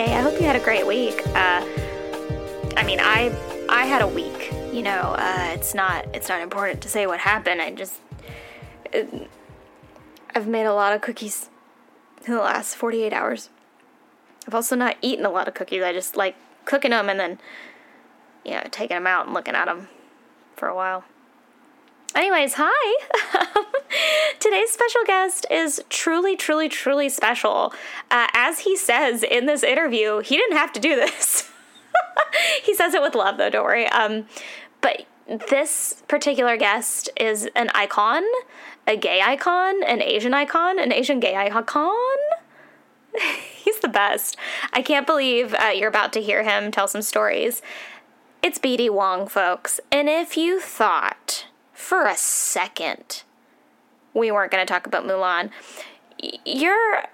Sunday. I hope you had a great week. Uh, I mean, I I had a week. You know, uh, it's not it's not important to say what happened. I just it, I've made a lot of cookies in the last 48 hours. I've also not eaten a lot of cookies. I just like cooking them and then you know taking them out and looking at them for a while. Anyways, hi. Today's special guest is truly, truly, truly special. Uh, as he says in this interview, he didn't have to do this. he says it with love, though, don't worry. Um, but this particular guest is an icon, a gay icon, an Asian icon, an Asian gay icon. He's the best. I can't believe uh, you're about to hear him tell some stories. It's BD Wong, folks. And if you thought for a second we weren't going to talk about Mulan, you're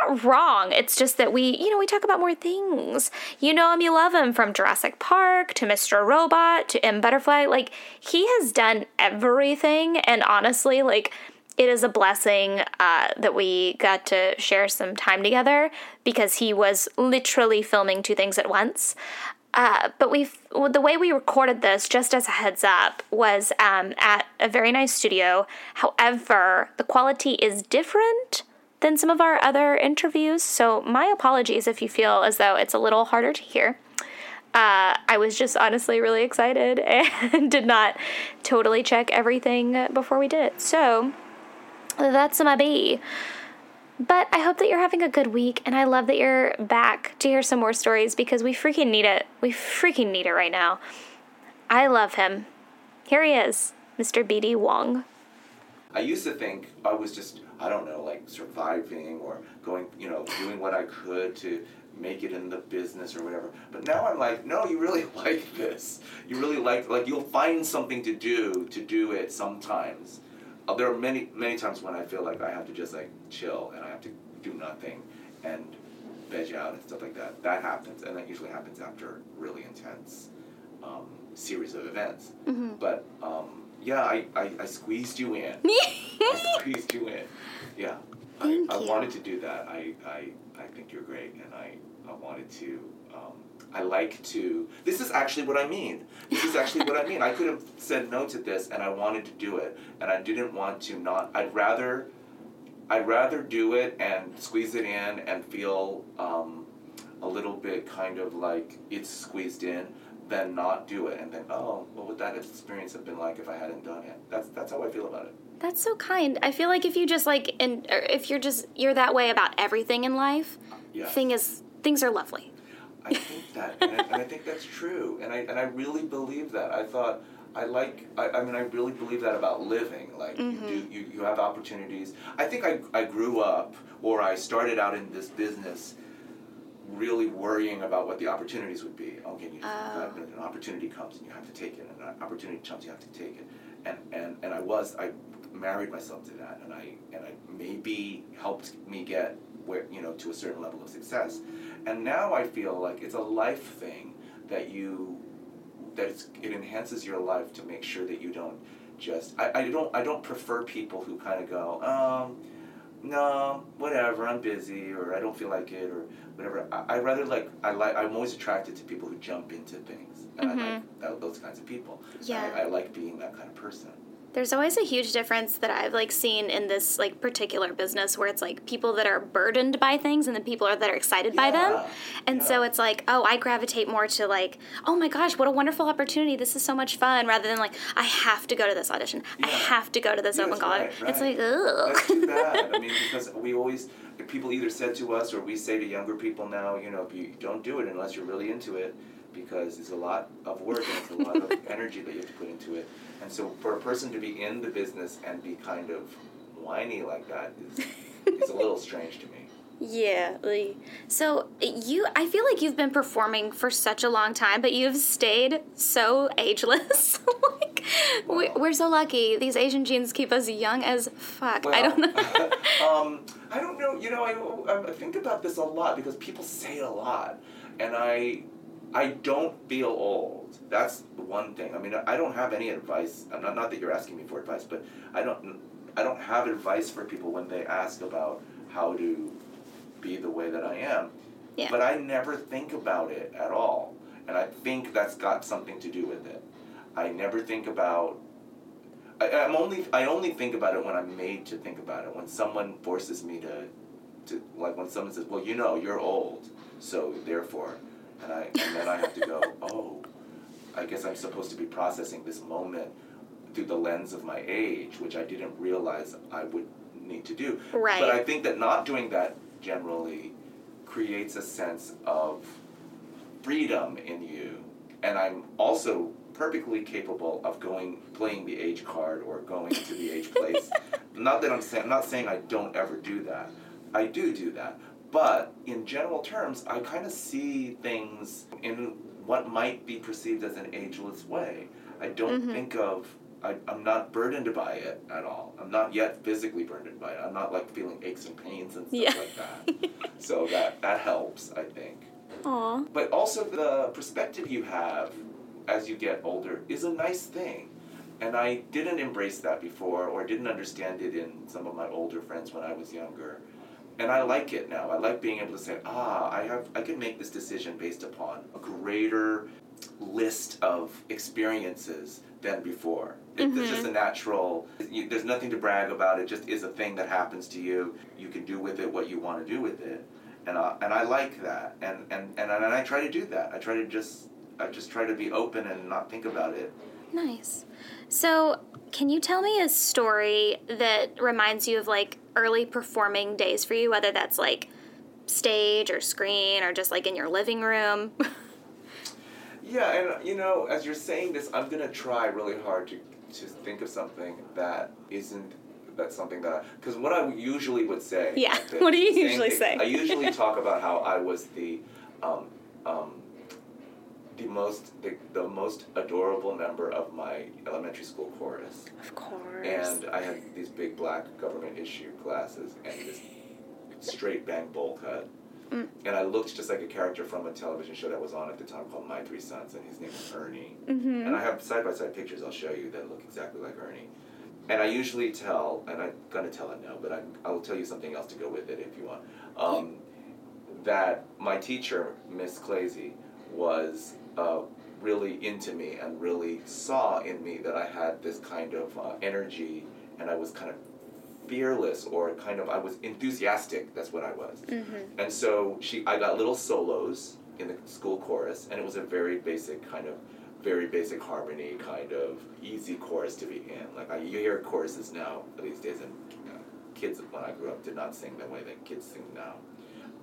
not wrong. It's just that we, you know, we talk about more things. You know him, you love him from Jurassic Park to Mr. Robot to M Butterfly. Like, he has done everything. And honestly, like, it is a blessing uh, that we got to share some time together because he was literally filming two things at once. Uh, but we the way we recorded this, just as a heads up, was um, at a very nice studio. However, the quality is different than some of our other interviews, so my apologies if you feel as though it's a little harder to hear. Uh, I was just honestly really excited and did not totally check everything before we did it. So that's my B. But I hope that you're having a good week, and I love that you're back to hear some more stories because we freaking need it. We freaking need it right now. I love him. Here he is, Mr. BD Wong. I used to think I was just, I don't know, like surviving or going, you know, doing what I could to make it in the business or whatever. But now I'm like, no, you really like this. You really like, like you'll find something to do to do it sometimes. Uh, there are many, many times when I feel like I have to just like chill and I have to do nothing and veg out and stuff like that. That happens, and that usually happens after really intense um, series of events. But um, yeah, I, I, I squeezed you in. I squeezed you in. Yeah. Thank I, I you. wanted to do that. I, I, I think you're great, and I, I wanted to. Um, I like to. This is actually what I mean. This is actually what I mean. I could have said no to this, and I wanted to do it, and I didn't want to not. I'd rather. I'd rather do it and squeeze it in and feel um, a little bit kind of like it's squeezed in than not do it and then oh what would that experience have been like if I hadn't done it. That's that's how I feel about it. That's so kind. I feel like if you just like, and or if you're just you're that way about everything in life, Yes. thing is things are lovely. I think that, and I, and I think that's true, and I and I really believe that. I thought I like. I, I mean, I really believe that about living. Like you do, mm-hmm. you, you have opportunities. I think I I grew up or I started out in this business, really worrying about what the opportunities would be. Okay, you, Oh. an opportunity comes and you have to take it, and an opportunity comes you have to take it, and and and I was I married myself to that, and I and I maybe helped me get where you know to a certain level of success, and now I feel like it's a life thing that you that it's, it enhances your life to make sure that you don't just I, I don't I don't prefer people who kind of go um no whatever I'm busy or I don't feel like it or whatever. I, I rather like I like I'm always attracted to people who jump into things. And I like that, those kinds of people. Yeah. I, I like being that kind of person There's always a huge difference that I've like seen in this like particular business where it's like people that are burdened by things and the people are that are excited by them. Yeah, And so it's like, oh, I gravitate more to like, oh my gosh, what a wonderful opportunity. This is so much fun rather than like, I have to go to this audition. I have to go to this open call. right, It's like, ugh. That's too bad. I mean, because we always, people either said to us or we say to younger people now, you know, if you don't do it unless you're really into it, because it's a lot of work and it's a lot of energy that you have to put into it. And so for a person to be in the business and be kind of whiny like that is, is a little strange to me. Yeah. So you, I feel like you've been performing for such a long time, but you've stayed so ageless. like, we, we're so lucky. These Asian genes keep us young as fuck. I don't know. um, I don't know. You know, I, I think about this a lot because people say it a lot, and I, I don't feel old. That's one thing. I mean, I don't have any advice. I'm not not that you're asking me for advice, but I don't. I don't have advice for people when they ask about how to be the way that I am. Yeah. But I never think about it at all, and I think that's got something to do with it. I never think about I, I'm only I only think about it when I'm made to think about it. When someone forces me to, to like when someone says, "Well, you know, you're old, so therefore," and I and then I have to go, "Oh, I guess I'm supposed to be processing this moment through the lens of my age, which I didn't realize I would need to do." Right. But I think that not doing that generally creates a sense of freedom in you and i'm also perfectly capable of going playing the age card or going to the age place not that i'm saying i'm not saying i don't ever do that i do do that but in general terms i kind of see things in what might be perceived as an ageless way i don't mm-hmm. think of I, I'm not burdened by it at all. I'm not yet physically burdened by it. I'm not like feeling aches and pains and stuff Yeah. like that. so that that helps, I think. Aw. But also the perspective you have as you get older is a nice thing. And I didn't embrace that before or didn't understand it in some of my older friends when I was younger. And I like it now. I like being able to say, ah, I have I can make this decision based upon a greater list of experiences than before. It, There's just a natural. You, there's nothing to brag about. It just is a thing that happens to you. You can do with it what you want to do with it, and I, and I like that. And, and and and I try to do that. I try to just I just try to be open and not think about it. Nice. So, can you tell me a story that reminds you of like early performing days for you, whether that's like stage or screen or just like in your living room? Yeah, and you know, as you're saying this, I'm gonna try really hard to to think of something that isn't that's something that because what I usually would say. Yeah, what do you usually thing. say? I usually talk about how I was the, um, um, the most the, the most adorable member of my elementary school chorus, of course. and I had these big black government issue glasses and this straight bang bowl cut. Mm. And I looked just like a character from a television show that was on at the time called My Three Sons, and his name was Ernie. Mm-hmm. And I have side by side pictures I'll show you that look exactly like Ernie. And I usually tell, and I'm gonna tell it now, but I, I'll tell you something else to go with it if you want. Um, that my teacher, Miss Clazy, was uh, really into me and really saw in me that I had this kind of uh, energy and I was kind of fearless or kind of I was enthusiastic. That's what I was. And so she, I got little solos in the school chorus, and it was a very basic kind of, very basic harmony kind of easy chorus to be in. Like I, you hear choruses now these days, and uh, kids when I grew up did not sing the way that kids sing now.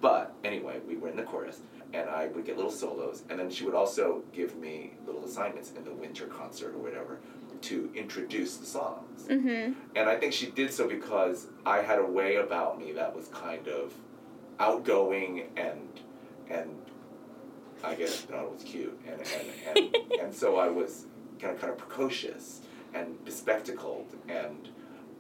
But anyway, we were in the chorus, and I would get little solos, and then she would also give me little assignments in the winter concert or whatever to introduce the songs. Mm-hmm. And I think she did so because I had a way about me that was kind of outgoing and and I guess thought it was cute, and and, and, and so I was kind of kind of precocious and bespectacled, and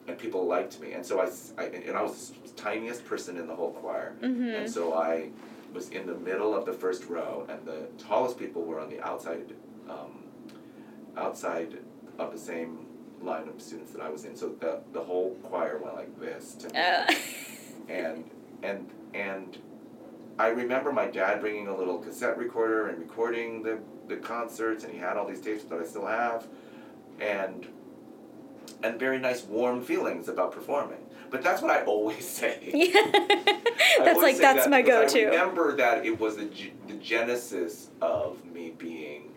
and people liked me, and so I, I- and I was the tiniest person in the whole choir, and so I was in the middle of the first row, and the tallest people were on the outside, um, outside of the same line of students that I was in. So the the whole choir went like this to me Uh, and and and I remember my dad bringing a little cassette recorder and recording the the concerts, and he had all these tapes that I still have, and and very nice warm feelings about performing. But that's what I always say. I that's like that's that my go-to. I remember that it was the, the genesis of me being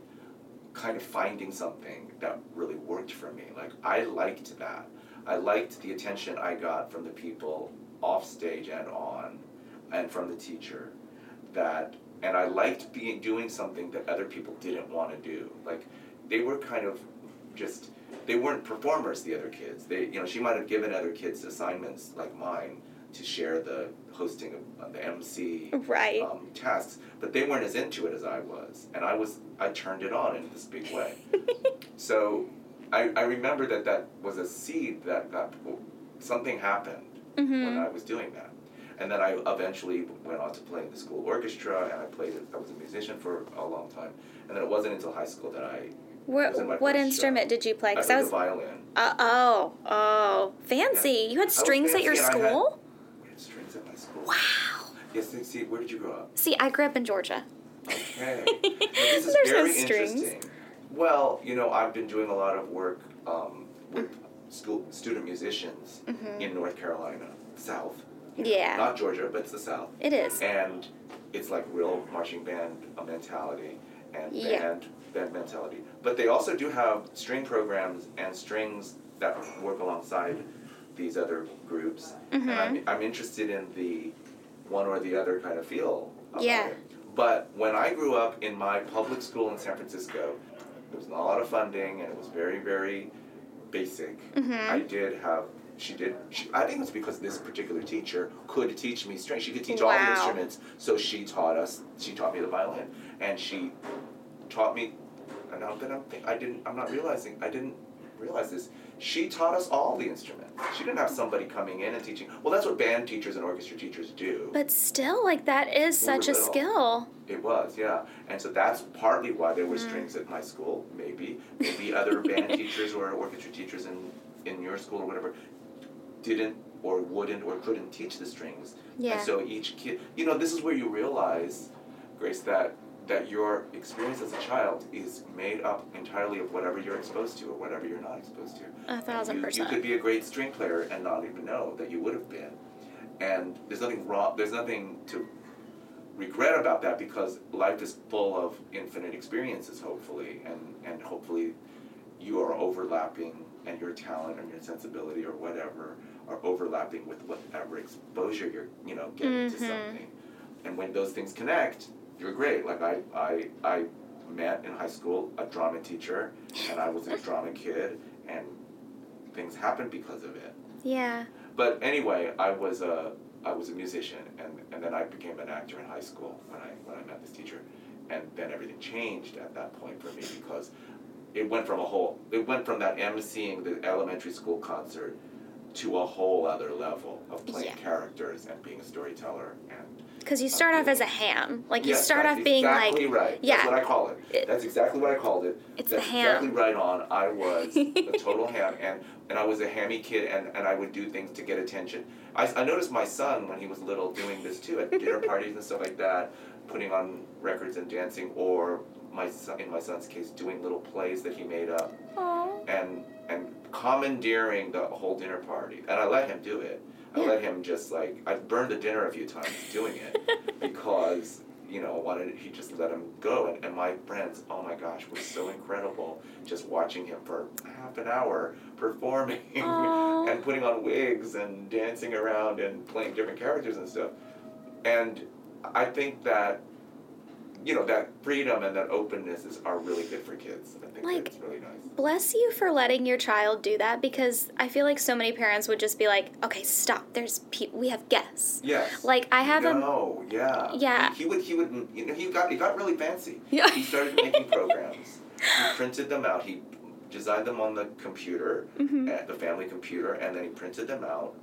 kind of finding something that really worked for me. Like I liked that. I liked the attention I got from the people off stage and on, and from the teacher. That and I liked being doing something that other people didn't want to do. Like they were kind of just they weren't performers. The other kids. They you know she might have given other kids assignments like mine to share the hosting of the MC Right. um, tasks, but they weren't as into it as I was, and I was. I turned it on in this big way. so, I, I remember that that was a seed that got something happened when I was doing that, and then I eventually went on to play in the school orchestra, and I played. I was a musician for a long time, and then it wasn't until high school that I. What, was in my what instrument did you play? I Because played I the was. violin. Uh, oh, oh, fancy! Yeah. You had strings at your I had- school. We had strings at my school. Wow. Yes. See, where did you grow up? See, I grew up in Georgia. Okay. Now, this is There's no strings. Well, you know, I've been doing a lot of work um, with school student musicians in North Carolina, South. Mm-hmm. Yeah. Not Georgia, but it's the South. It is. And it's like real marching band mentality and Yeah. band band mentality. But they also do have string programs and strings that work alongside these other groups. Mm-hmm. And I'm, I'm interested in the one or the other kind of feel. Yeah. it. But when I grew up in my public school in San Francisco, there was not a lot of funding and it was very, very basic. Mm-hmm. I did have, she did, she, I think it's because this particular teacher could teach me strings. She could teach all the instruments. So she taught us, she taught me the violin. And she taught me, and now that I'm think, I didn't, I'm not realizing, I didn't realize this. She taught us all the instruments. She didn't have somebody coming in and teaching. Well, that's what band teachers and orchestra teachers do. But still, like that is We such a little. skill. It was, yeah. And so that's partly why there Mm. were strings at my school, maybe. Maybe other band teachers or orchestra teachers in, in your school or whatever didn't or wouldn't or couldn't teach the strings. Yeah. And so each kid, you know, this is where you realize, Grace, that that your experience as a child is made up entirely of whatever you're exposed to or whatever you're not exposed to. A thousand you- percent. You could be a great string player and not even know that you would have been. And there's nothing wrong. There's nothing to regret about that because life is full of infinite experiences, hopefully, and and hopefully, you are overlapping, and your talent and your sensibility or whatever are overlapping with whatever exposure you're you know getting to Mhm. something, and when those things connect, you're great. Like I I I met in high school a drama teacher, and I was a drama kid, and things happened because of it. Yeah. But anyway, I was a I was a musician, and, and then I became an actor in high school when I when I met this teacher, and then everything changed at that point for me because it went from a whole it went from that emceeing the elementary school concert to a whole other level of playing Yeah. characters and being a storyteller and Because you start off as a ham. Like you Yes, start off being exactly like. right. Yeah. That's what I call it. That's exactly what I called it. It's the ham. exactly right on. I was a total ham, and and I was a hammy kid, and, and I would do things to get attention. I, I noticed my son when he was little doing this too at dinner parties and stuff like that, putting on records and dancing, or my son, in my son's case, doing little plays that he made up Aw. and and commandeering the whole dinner party. And I let him do it. I Yeah. let him just like I've burned the dinner a few times doing it because you know wanted he just let him go and, and my friends oh my gosh were so incredible just watching him for half an hour performing and putting on wigs and dancing around and playing different characters and stuff and I think that you know that freedom and that openness is are really good for kids. I think Like- it's really nice. Bless you for letting your child do that because I feel like so many parents would just be like, "Okay, stop. There's pe- we have guests." Yes. Like I have a no, yeah. Yeah. He, he would he would you know he got he got really fancy. Yeah. He started making programs. he printed them out. He designed them on the computer, Mm-hmm. at the family computer, and then he printed them out.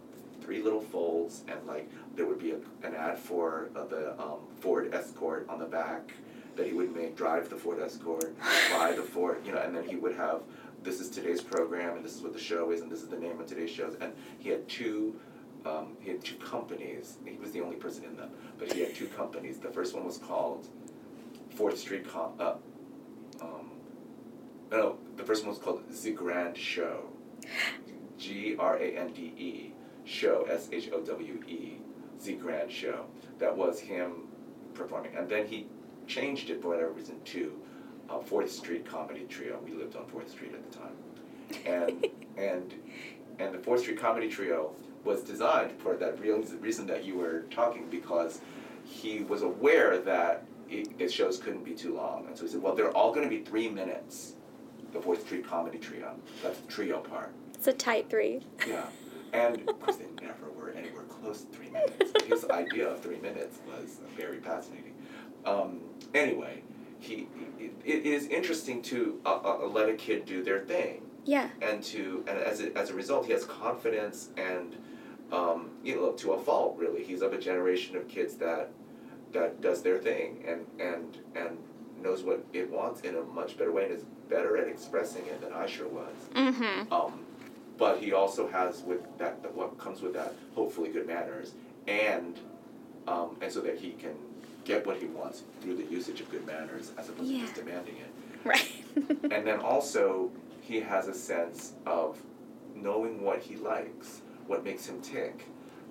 Three little folds, and like there would be a, an ad for uh, the um, Ford Escort on the back that he would make drive the Ford Escort, buy the Ford, you know, and then he would have this is today's program, and this is what the show is, and this is the name of today's shows, and he had two um, he had two companies. He was the only person in them, but he had two companies. The first one was called Fourth Street Com. Uh, um, no, the first one was called The Grand Show. G R A N D E Show S H O W E The Grand Show. That was him performing, and then he changed it for whatever reason to uh, Fourth Street Comedy Trio. We lived on Fourth Street at the time, and and and the Fourth Street Comedy Trio was designed for that real reason that you were talking because he was aware that it, his shows couldn't be too long, and so he said, "Well, they're all going to be three minutes." The Fourth Street Comedy Trio. That's the trio part. it's a tight three. Yeah, and of course they never were anywhere close to three minutes. His idea of three minutes was very fascinating. Um, anyway, he, he it is interesting to uh, uh, let a kid do their thing Yeah. and to and as a, as a result he has confidence and um, you know to a fault really he's of a generation of kids that that does their thing and and and knows what it wants in a much better way and is better at expressing it than I sure was Mm-hmm. um, but he also has with that, that what comes with that hopefully good manners and um, and so that he can get what he wants through the usage of good manners as opposed Yeah. to just demanding it Right. and then also he has a sense of knowing what he likes, what makes him tick,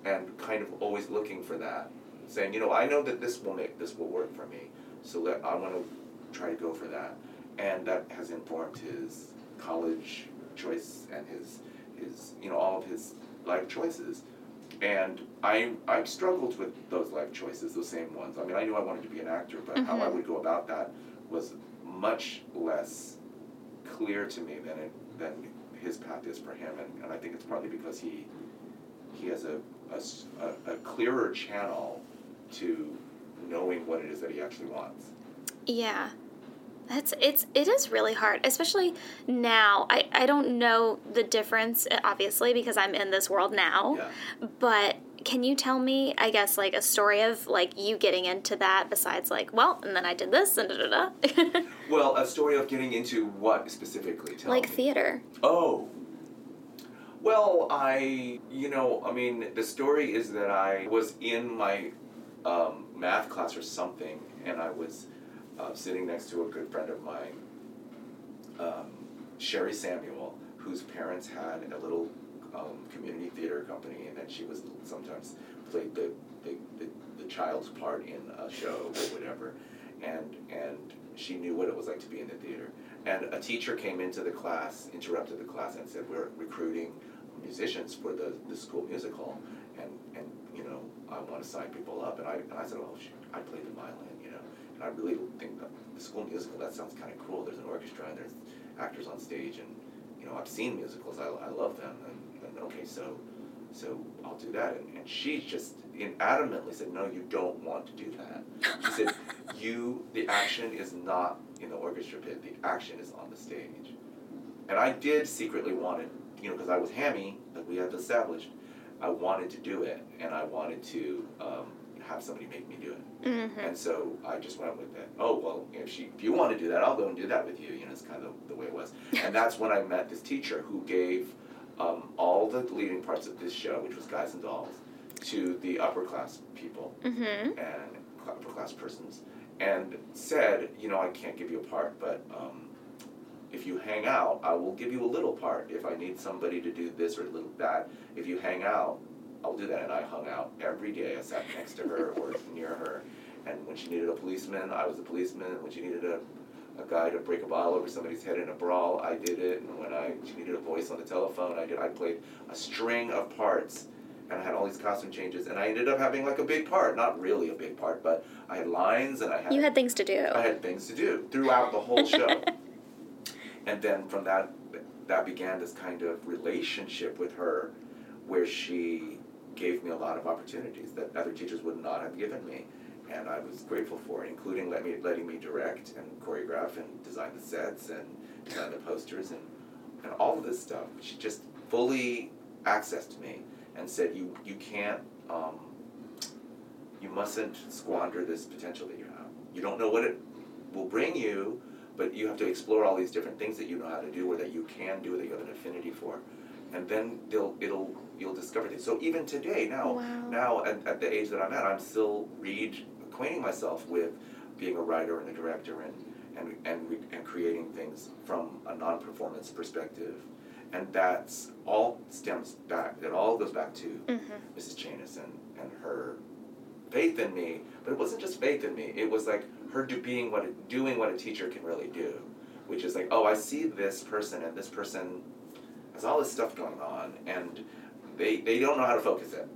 and kind of always looking for that, saying, you know, I know that this will make this will work for me, so let I want to try to go for that, and that has informed his college choice and his his you know all of his life choices. And I I struggled with those life choices, those same ones. I mean, I knew I wanted to be an actor, but how I Mhm. would go about that was much less clear to me than it, than his path is for him, and, and I think it's partly because he he has a a clearer channel to knowing what it is that he actually wants. Yeah. That's it's it is really hard, especially now. I, I don't know the difference uh, obviously because I'm in this world now. Yeah. But can you tell me, I guess, like a story of like you getting into that besides like, well, and then I did this and da da da. Well, a story of getting into what specifically? Tell like me. theater. Oh. Well, I, you know, I mean, the story is that I was in my um, math class or something, and I was sitting next to a good friend of mine, um, Sherry Samuel, whose parents had a little um, community theater company, and then she was sometimes played the, the, the, the child's part in a show or whatever, and and she knew what it was like to be in the theater. And a teacher came into the class, interrupted the class, and said, "We're recruiting musicians for the, the school musical, and and you know I want to sign people up." And I and I said, "Oh, shoot, I play the violin, you know." And I really think that the school musical that sounds kind of cool. There's an orchestra and there's actors on stage, and you know I've seen musicals. I, I love them. And, and okay, so so I'll do that. And, and she just in adamantly said, no, you don't want to do that. She said, you the action is not in the orchestra pit. The action is on the stage. And I did secretly want it, you know, because I was hammy, like we had established. I wanted to do it, and I wanted to um, have somebody make me do it. Mm-hmm. And so I just went with it. Oh well, if she, if you want to do that, I'll go and do that with you. You know, it's kind of the way it was. And that's when I met this teacher who gave um, all the leading parts of this show, which was Guys and Dolls, to the upper class people Mm-hmm. and upper class persons, and said, you know, I can't give you a part, but um, if you hang out, I will give you a little part. If I need somebody to do this or a little that, if you hang out, I'll do that. And I hung out every day. I sat next to her or near her. And when she needed a policeman, I was a policeman. When she needed a, a guy to break a bottle over somebody's head in a brawl, I did it. And when I she needed a voice on the telephone, I did. I played a string of parts and I had all these costume changes, and I ended up having like a big part, not really a big part, but I had lines and I had You had things to do. I had things to do throughout the whole show. and then from that, that began this kind of relationship with her where she gave me a lot of opportunities that other teachers would not have given me. And I was grateful for it, including let me, letting me direct and choreograph and design the sets and design the posters and, and all of this stuff. She just fully accessed me and said, you, you can't, um, you mustn't squander this potential that you have. You don't know what it will bring you, but you have to explore all these different things that you know how to do or that you can do that you have an affinity for. And then they'll it'll you'll discover things. So even today, now Wow. now at, at the age that I'm at, I'm still read acquainting myself with being a writer and a director and and and, re- and creating things from a non-performance perspective. And that's all stems back. It all goes back to mm-hmm. Mrs. Janus and, and her faith in me, but it wasn't just faith in me. It was like her do, being what a, doing what a teacher can really do, which is like, oh, I see this person and this person has all this stuff going on, and they they don't know how to focus it.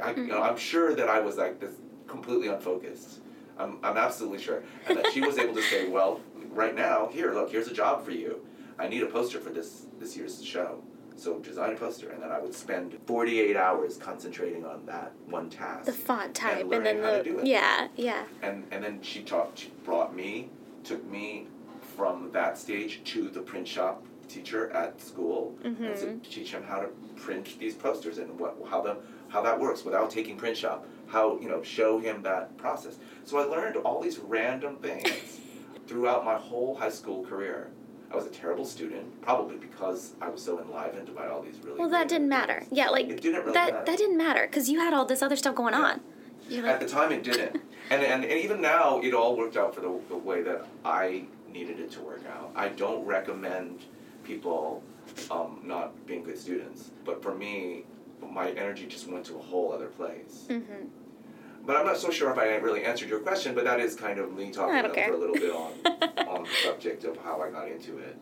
I, you know, mm-hmm. I'm sure that I was like this completely unfocused. I'm I'm absolutely sure, and that she was able to say, well, right now, here, look, here's a job for you. I need a poster for this this year's show. So design a poster, and then I would spend 48 hours concentrating on that one task. the font type and, learning then how to do the it. yeah yeah And and then she taught, she brought me, took me from that stage to the print shop teacher at school Mm-hmm. to teach him how to print these posters and what how them how that works without taking print shop. How you know show him that process. So I learned all these random things throughout my whole high school career. I was a terrible student, probably because I was so enlivened by all these really. well that didn't matter yeah like It didn't really that matter. that didn't matter because you had all this other stuff going on You're At the time, it didn't, and, and and even now, it all worked out for the, the way that I needed it to work out. I don't recommend people um, not being good students, but for me, my energy just went to a whole other place. mm-hmm. But I'm not so sure if I really answered your question. But that is kind of me talking I don't up care. for a little bit on on the subject of how I got into it.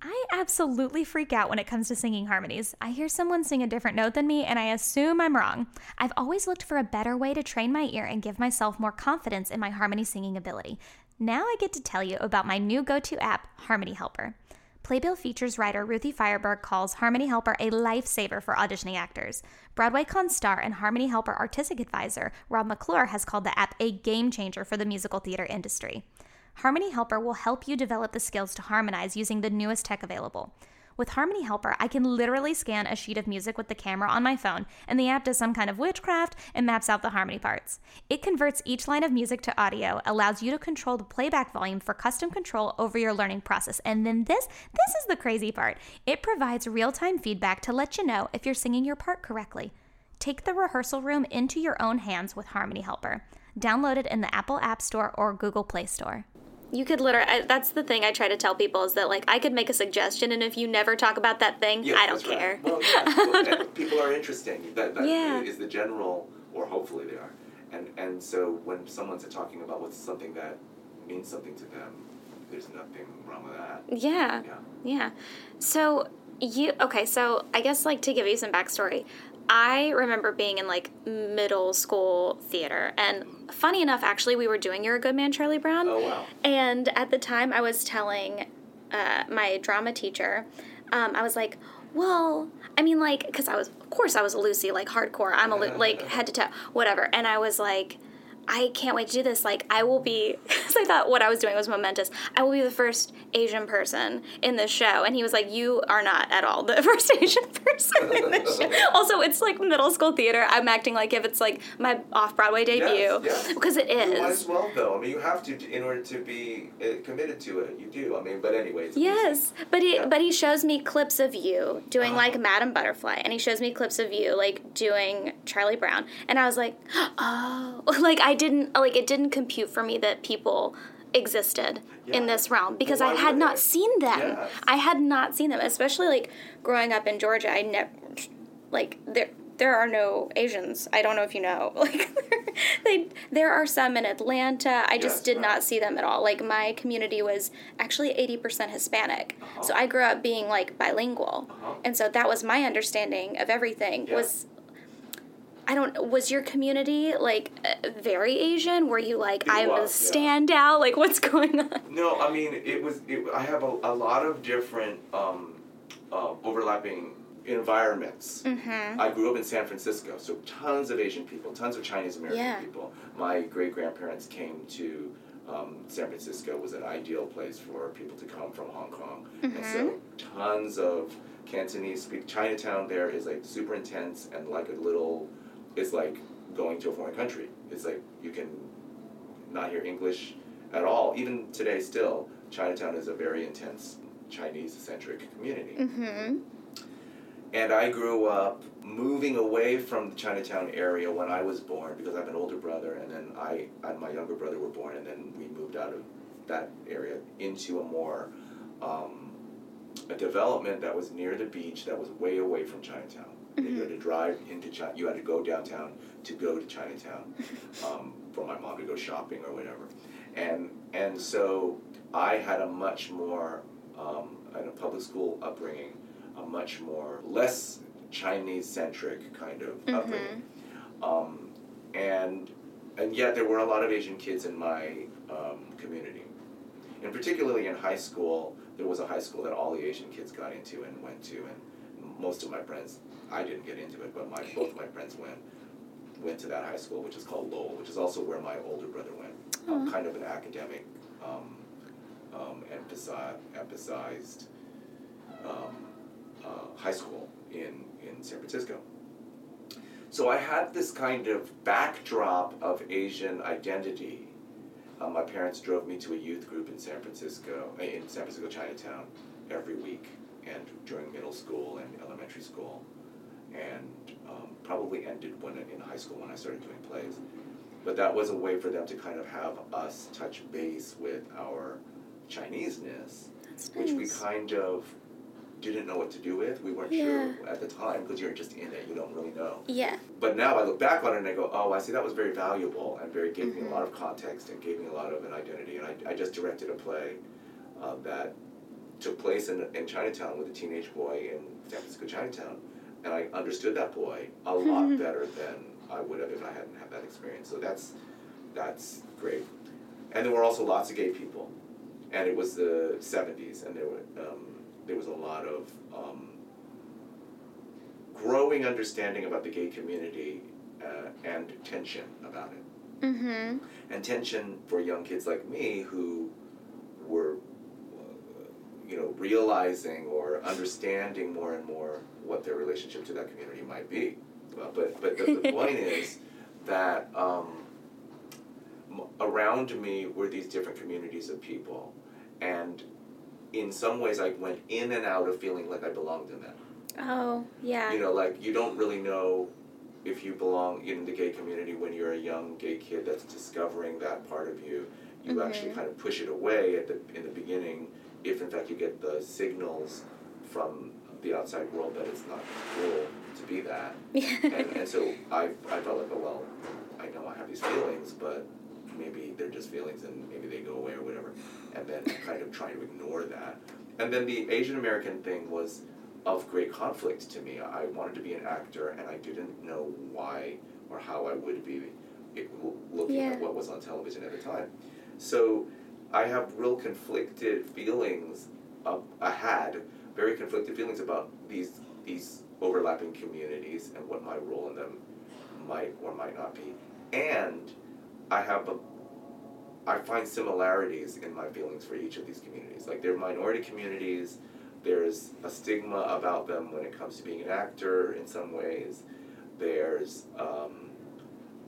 I absolutely freak out when it comes to singing harmonies. I hear someone sing a different note than me and I assume I'm wrong. I've always looked for a better way to train my ear and give myself more confidence in my harmony singing ability. Now I get to tell you about my new go to app, Harmony Helper. Playbill features writer Ruthie Fierberg calls Harmony Helper a lifesaver for auditioning actors. Broadway Con star and Harmony Helper artistic advisor Rob McClure has called the app a game changer for the musical theater industry. Harmony Helper will help you develop the skills to harmonize using the newest tech available. With Harmony Helper, I can literally scan a sheet of music with the camera on my phone, and the app does some kind of witchcraft and maps out the harmony parts. It converts each line of music to audio, allows you to control the playback volume for custom control over your learning process. And then this, this is the crazy part. It provides real-time feedback to let you know if you're singing your part correctly. Take the rehearsal room into your own hands with Harmony Helper. Download it in the Apple App Store or Google Play Store. You could literally I, that's the thing i try to tell people is that like i could make a suggestion and if you never talk about that thing Yes, i don't that's right. care Well, yeah, well, people are interesting. That, that Yeah. is the general, or hopefully they are. And and so when someone's talking about what's something that means something to them, there's nothing wrong with that. yeah Yeah. Yeah. So you okay? So I guess like to give you some backstory, I remember being in like middle school theater, and funny enough, actually, we were doing "You're a Good Man, Charlie Brown." Oh, wow. And at the time, I was telling uh, my drama teacher, um, I was like. Well, I mean, like, because I was, of course, I was a Lucy, like hardcore. I'm a like head to toe, whatever. And I was like, I can't wait to do this. Like, I will be, because I thought what I was doing was momentous. I will be the first Asian person in this show. And he was like, You are not at all the first Asian person in this show. Also, it's like middle school theater. I'm acting like if it's like my off Broadway debut. Yes, yes. Because it You might as well, though. I mean, you have to in order to be uh, committed to it. You do. I mean, but anyways. Yes, but he Yeah. but he shows me clips of you doing Uh-huh. like Madame Butterfly, and he shows me clips of you like doing Charlie Brown, and I was like, oh, like I didn't like it didn't compute for me that people existed in this realm because Well, I had not they? seen them. I had not seen them, especially like growing up in Georgia. I never like there there are no Asians. I don't know if you know. Like they there are some in Atlanta. I just Yes, did right. not see them at all. Like my community was actually 80% Hispanic. So Uh-huh. I grew up being like bilingual. Uh-huh. And so that was my understanding of everything Yeah. was I don't. Was your community like uh, very Asian? Were you like It I'm a was, yeah. standout? Like what's going on? No, I mean it was. It, I have a, a lot of different um, uh, overlapping environments. Mm-hmm. I grew up in San Francisco, so tons of Asian people, tons of Chinese American Yeah. people. My great grandparents came to um, San Francisco was an ideal place for people to come from Hong Kong, and so Mm-hmm. tons of Cantonese speak. Chinatown there is like super intense and like a little. It's like going to a foreign country. It's like you can not hear English at all. Even today, still, Chinatown is a very intense Chinese centric community. Mm-hmm. And I grew up moving away from the Chinatown area when I was born because I have an older brother, and then I and my younger brother were born, and then we moved out of that area into a more um, a development that was near the beach that was way away from Chinatown. You had to drive into China. You had to go downtown to go to Chinatown um, for my mom to go shopping or whatever, and and so I had a much more um, in a public school upbringing, a much more less Chinese centric kind of upbringing, um, and and yet there were a lot of Asian kids in my um, community, and particularly in high school, there was a high school that all the Asian kids got into and went to, and most of my friends, I didn't get into it, but my both my friends went went to that high school, which is called Lowell, which is also where my older brother went. Um, kind of an academic, um, um, emphasi- emphasized um, uh, high school in, in San Francisco. So I had this kind of backdrop of Asian identity. Uh, my parents drove me to a youth group in San Francisco, in San Francisco Chinatown, every week, and during middle school and elementary school, and um, probably ended when in high school when I started doing plays. But that was a way for them to kind of have us touch base with our Chineseness, That's which we kind of didn't know what to do with. We weren't Yeah. sure at the time because you're just in it, you don't really know. Yeah. But now I look back on it and I go, oh, I see that was very valuable and very gave me a lot of context and gave me a lot of an identity. And I, I just directed a play uh, that took place in, in Chinatown with a teenage boy in San Francisco Chinatown. And I understood that boy a lot better than I would have if I hadn't had that experience. So that's that's great. And there were also lots of gay people, and it was the '70s, and there were um, there was a lot of um, growing understanding about the gay community uh, and tension about it. Mm-hmm. And tension for young kids like me who were, you know, realizing or understanding more and more what their relationship to that community might be. Well, but but the, the point is that um, around me were these different communities of people, and in some ways I went in and out of feeling like I belonged in them Oh yeah. you know, like you don't really know if you belong in the gay community when you're a young gay kid that's discovering that part of you. You actually kind of push it away at the in the beginning, if in fact you get the signals from the outside world that it's not cool to be that. and, and so I, I felt like, oh well, I know I have these feelings, but maybe they're just feelings and maybe they go away or whatever. And then kind of trying to ignore that. And then the Asian American thing was of great conflict to me. I wanted to be an actor and I didn't know why or how I would be eh, looking Yeah. at what was on television at the time. So I have real conflicted feelings. Of, I had very conflicted feelings about these these overlapping communities and what my role in them might or might not be. And I have a I find similarities in my feelings for each of these communities. Like they're minority communities, there's a stigma about them when it comes to being an actor in some ways. There's um,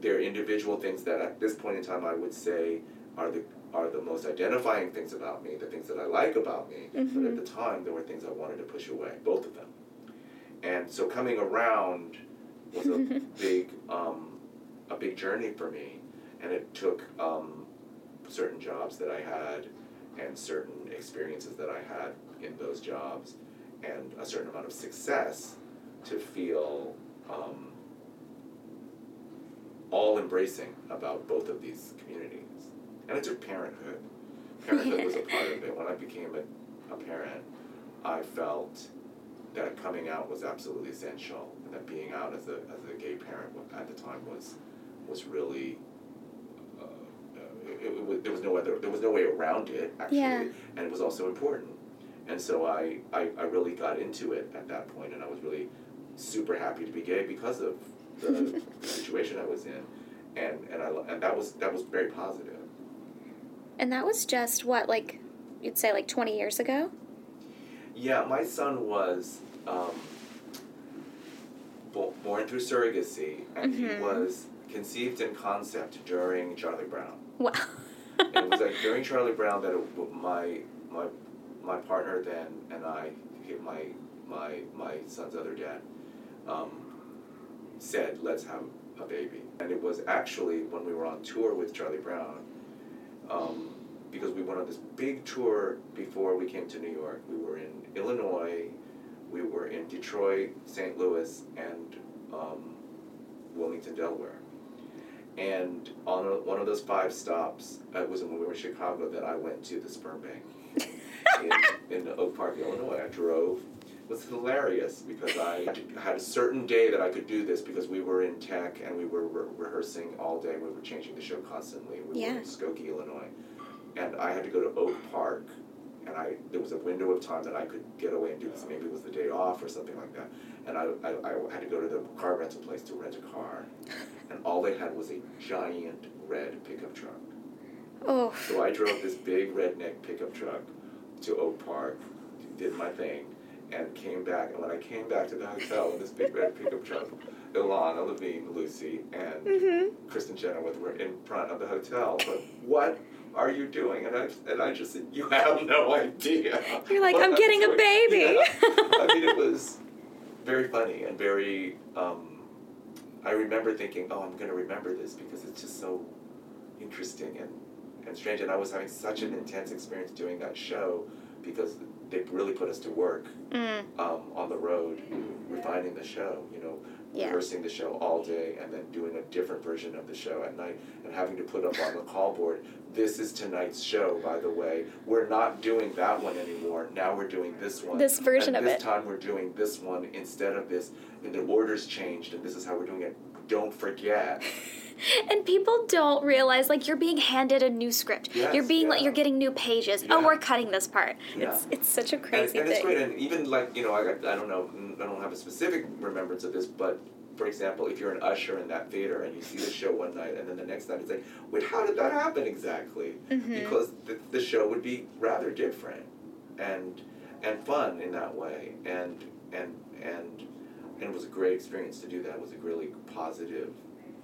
there are individual things that at this point in time I would say are the are the most identifying things about me, the things that I like about me. But at the time there were things I wanted to push away, both of them. And so coming around was a big um, a big journey for me, and it took um, certain jobs that I had and certain experiences that I had in those jobs and a certain amount of success to feel um, all embracing about both of these communities. And it took parenthood. Parenthood was a part of it. When I became a, a parent, I felt that coming out was absolutely essential. And that being out as a as a gay parent at the time was was really. Uh, uh, it, it, was, there was no other there was no way around it actually, Yeah. and it was also important, and so I, I I really got into it at that point, and I was really super happy to be gay because of the situation I was in, and and I and that was that was very positive. And that was just what, like, you'd say like 20 years ago? Yeah, my son was um, bo- born through surrogacy, and he was conceived in concept during Charlie Brown. Wow. It was like during Charlie Brown that it, my my my partner then and I, my my my son's other dad, um, said let's have a baby, and it was actually when we were on tour with Charlie Brown. Um, because we went on this big tour before we came to New York. We were in Illinois, we were in Detroit, St. Louis, and um, Wilmington, Delaware. And on a, one of those five stops, it was when we were in Chicago that I went to the sperm bank in, in Oak Park, Illinois. I drove. It was hilarious because I had a certain day that I could do this because we were in tech and we were re- rehearsing all day. We were changing the show constantly. We Yeah. were in Skokie, Illinois, and I had to go to Oak Park. And I, there was a window of time that I could get away and do this. Maybe it was the day off or something like that. And I, I, I had to go to the car rental place to rent a car. And all they had was a giant red pickup truck. Oh. So I drove this big redneck pickup truck to Oak Park, did my thing, and came back. And when I came back to the hotel in this big red pickup truck, Ilana Levine, Lucy, and Kristin Chenoweth were in front of the hotel. But what are you doing? And I and I just said, you have no idea. You're like, I'm getting a baby. Yeah. I mean, it was very funny and very. Um, I remember thinking, oh, I'm going to remember this because it's just so interesting and, and strange. And I was having such an intense experience doing that show because they really put us to work Mm. um, on the road, refining the show, you know, Yeah. rehearsing the show all day and then doing a different version of the show at night and having to put up on the call board, this is tonight's show, by the way. We're not doing that one anymore. Now we're doing this one. This version and of this it. time we're doing this one instead of this, and the order's changed, and this is how we're doing it. Don't forget. And people don't realize like you're being handed a new script. Yes, you're being like you're getting new pages. Oh, we're cutting this part. Yeah. It's it's such a and, crazy and it's thing. great and even like you know I, I don't know I don't have a specific remembrance of this but for example if you're an usher in that theater and you see the show one night and then the next night it's like wait how did that happen exactly Mm-hmm. because the, the show would be rather different and and fun in that way and and and and it was a great experience to do that it was a really positive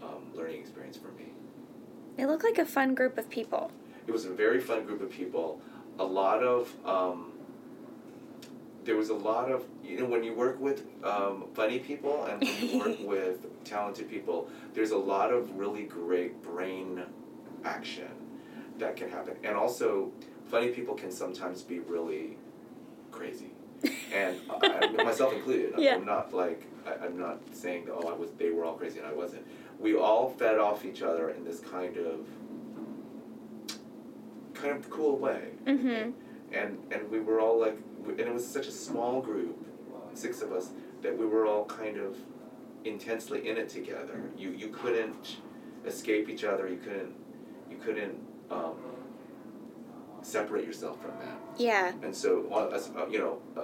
um, learning experience for me They look like a fun group of people. it was a very fun group of people. A lot of um, there was a lot of you know when you work with um, funny people and when you work with talented people, there's a lot of really great brain action that can happen, and also funny people can sometimes be really crazy, and I, myself included. I'm- Yeah. I'm not like I, I'm not saying that oh I was they were all crazy and I wasn't. We all fed off each other in this kind of kind of cool way. Mm-hmm. And and we were all like, and it was such a small group, six of us, that we were all kind of intensely in it together. You you couldn't escape each other. You couldn't you couldn't um, separate yourself from that. Yeah. And so, as, uh, you know, uh,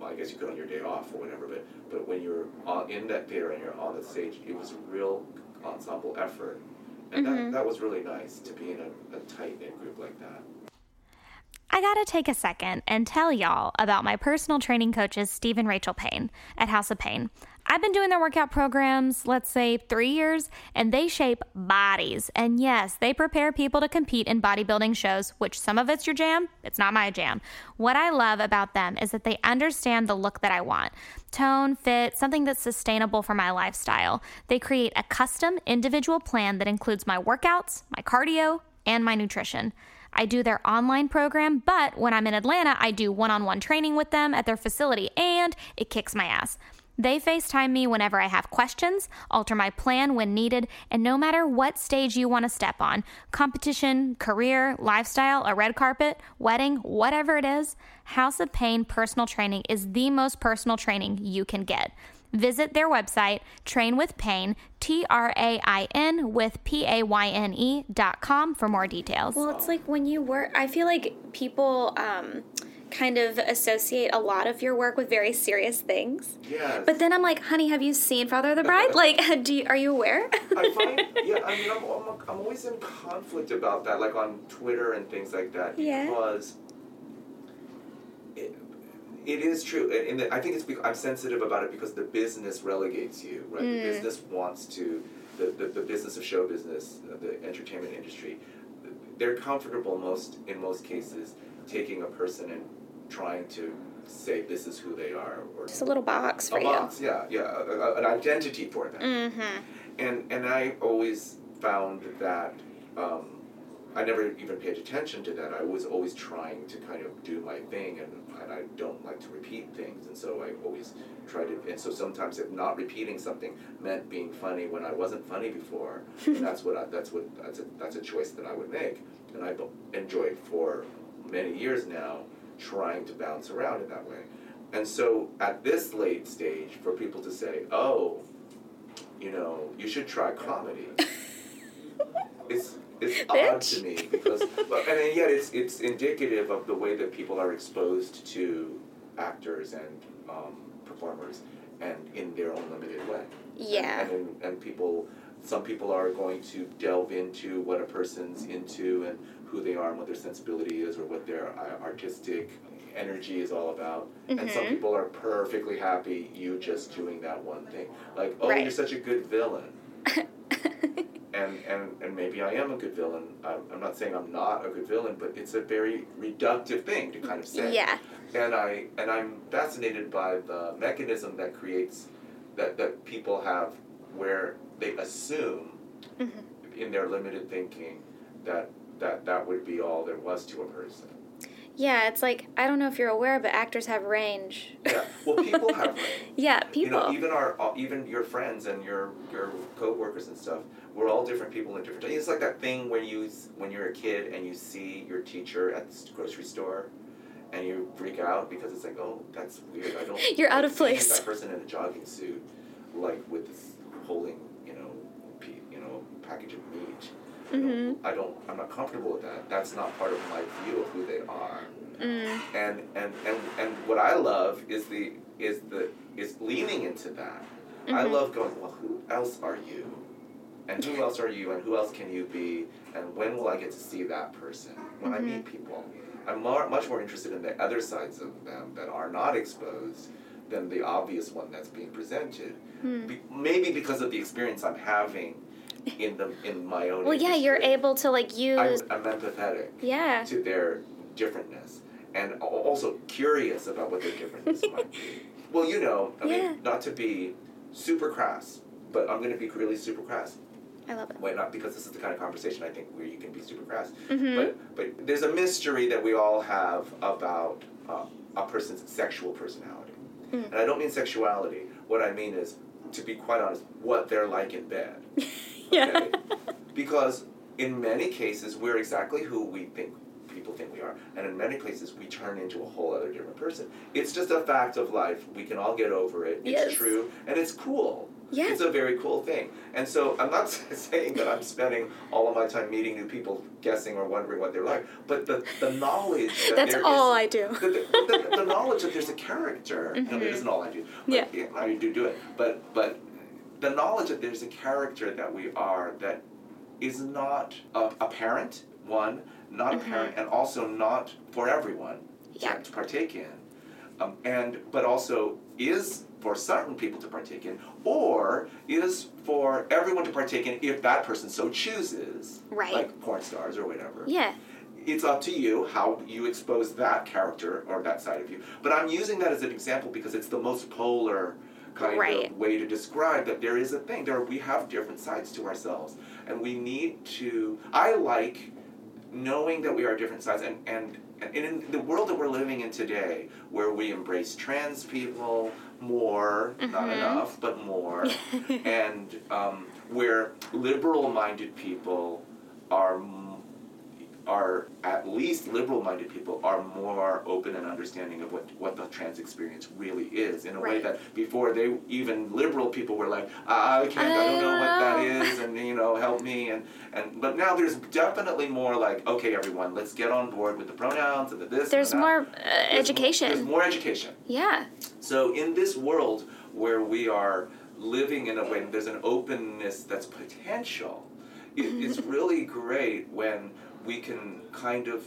well, I guess you could on your day off or whatever, but but when you're on, in that theater and you're on the stage, it was a real ensemble effort, and that, mm-hmm. that was really nice to be in a, a tight knit group like that. I gotta take a second and tell y'all about my personal training coaches, Steve and Rachel Payne at House of Pain. I've been doing their workout programs, let's say three years, and they shape bodies. And yes, they prepare people to compete in bodybuilding shows, which some of it's your jam, it's not my jam. What I love about them is that they understand the look that I want tone, fit, something that's sustainable for my lifestyle. They create a custom individual plan that includes my workouts, my cardio, and my nutrition. I do their online program, but when I'm in Atlanta, I do one on one training with them at their facility, and it kicks my ass. They FaceTime me whenever I have questions, alter my plan when needed, and no matter what stage you want to step on competition, career, lifestyle, a red carpet, wedding, whatever it is House of Pain personal training is the most personal training you can get. Visit their website, Train with Payne, T R A I N with P A Y N E dot com for more details. Well, it's like when you work, I feel like people um, kind of associate a lot of your work with very serious things. Yes. But then I'm like, honey, have you seen Father of the Bride? like, do you, are you aware? I find, yeah, I mean, I'm, I'm, I'm always in conflict about that, like on Twitter and things like that, Yeah. because it, it is true, and, and I think it's because I'm sensitive about it because the business relegates you, right? Mm. The business wants to, the, the, the business of show business, the entertainment industry, they're comfortable most in most cases taking a person and trying to say this is who they are or Just a little box for a you. box, yeah, yeah, a, a, an identity for them. Mm-hmm. And and I always found that um, I never even paid attention to that. I was always trying to kind of do my thing, and, and I don't like to repeat things, and so I always try to. And so sometimes, if not repeating something meant being funny when I wasn't funny before, that's what I, that's what that's a that's a choice that I would make, and I've enjoyed for many years now trying to bounce around in that way. And so at this late stage, for people to say, "Oh, you know, you should try comedy," it's it's odd to me because, but, and yet it's it's indicative of the way that people are exposed to actors and um, performers, and in their own limited way. Yeah. And, and, and people, some people are going to delve into what a person's into and who they are and what their sensibility is or what their uh, artistic energy is all about. And some Mhm. people are perfectly happy you just doing that one thing. Like, oh, Right. you're such a good villain. and, and, and maybe I am a good villain. I'm, I'm not saying I'm not a good villain, but it's a very reductive thing to kind of say. Yeah. And I and I'm fascinated by the mechanism that creates that, that people have where they assume Mm-hmm. in their limited thinking that that that would be all there was to a person. Yeah, it's like, I don't know if you're aware, but actors have range. Yeah. Well, people have range. yeah, people. You know, even our uh, even your friends and your your coworkers and stuff. We're all different people in different. It's like that thing when you when you're a kid and you see your teacher at the grocery store, and you freak out because it's like, oh, that's weird. I don't. You're out of place. That person in a jogging suit, like with this holding, you know, pe- you know, package of meat. You know, Mhm. I don't. I'm not comfortable with that. That's not part of my view of who they are Mm. and and and and what I love is the is the is leaning into that. I Mhm. love going. Well, who else are you? And who else are you? And who else can you be? And when will I get to see that person? When I meet people, I'm more, much more interested in the other sides of them that are not exposed than the obvious one that's being presented. Be, maybe because of the experience I'm having in the in my own. Well, yeah, you're able to, like, I'm, use. I'm empathetic Yeah. to their differentness and also curious about what their differentness might be. Well, you know, I Yeah. mean, not to be super crass, but I'm going to be really super crass. I love it. Why not because this is the kind of conversation I think where you can be super crass, Mhm. but but there's a mystery that we all have about uh, a person's sexual personality, Mm. and I don't mean sexuality. What I mean is, to be quite honest, what they're like in bed. Yeah. Okay? because in many cases we're exactly who we think people think we are and in many places we turn into a whole other different person it's just a fact of life we can all get over it it's Yes. true and it's cool Yes. it's a very cool thing and so i'm not saying that i'm spending all of my time meeting new people guessing or wondering what they're like but the, the knowledge that That's all is- I do. the, the, the, the knowledge that there's a character no, it isn't mm-hmm. all i do but, Yeah. i do do it but but the knowledge that there's a character that we are that is not uh, apparent one not apparent and also not for everyone to- Yeah. to partake in um, and but also is for certain people to partake in or is for everyone to partake in if that person so chooses Right. like porn stars or whatever Yeah. it's up to you how you expose that character or that side of you. But I'm using that as an example because it's the most polar kind Right. of way to describe that there is a thing. There we have different sides to ourselves, and we need to. I like knowing that we are different sides, and and. And in the world that we're living in today, where we embrace trans people more, not enough, but more, and um, where liberal-minded people are are at least liberal-minded people are more open and understanding of what, what the trans experience really is in a way that before they even liberal people were like "Ah, I can't I don't know what that is and you know help me and and but now there's definitely more like okay everyone let's get on board with the pronouns and the this There's that." more uh, There's- education. there's more education yeah. so in this world where we are living in a way there's an openness that's potential, it, it's really great when we can kind of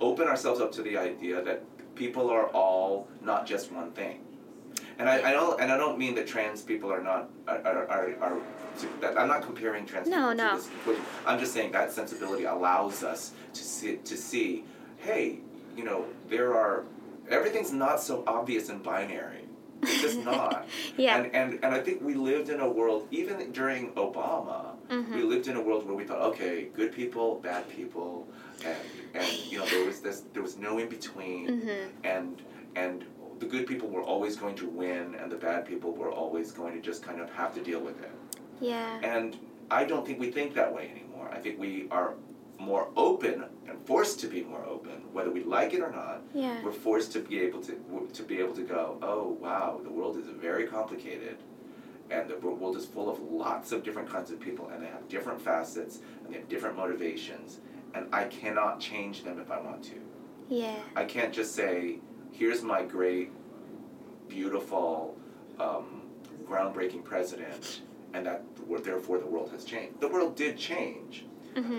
open ourselves up to the idea that people are all not just one thing. And I, I don't and I don't mean that trans people are not are, are, are, I'm not comparing trans No, people no. to this equation. I'm just saying that sensibility allows us to see to see, hey, you know, there are everything's not so obvious and binary. It's just not. Yeah. And, and and I think we lived in a world even during Obama. Mm-hmm. We lived in a world where we thought, okay, good people, bad people, and and you know there was this there was no in between, Mm-hmm. and and the good people were always going to win, and the bad people were always going to just kind of have to deal with it. Yeah. And I don't think we think that way anymore. I think we are more open and forced to be more open, whether we like it or not. Yeah. We're forced to be able to to be able to go, oh wow, the world is very complicated, and the world is full of lots of different kinds of people, and they have different facets and they have different motivations, and I cannot change them if I want to. Yeah. I can't just say, here's my great, beautiful, um, groundbreaking president, and that therefore the world has changed. The world did change,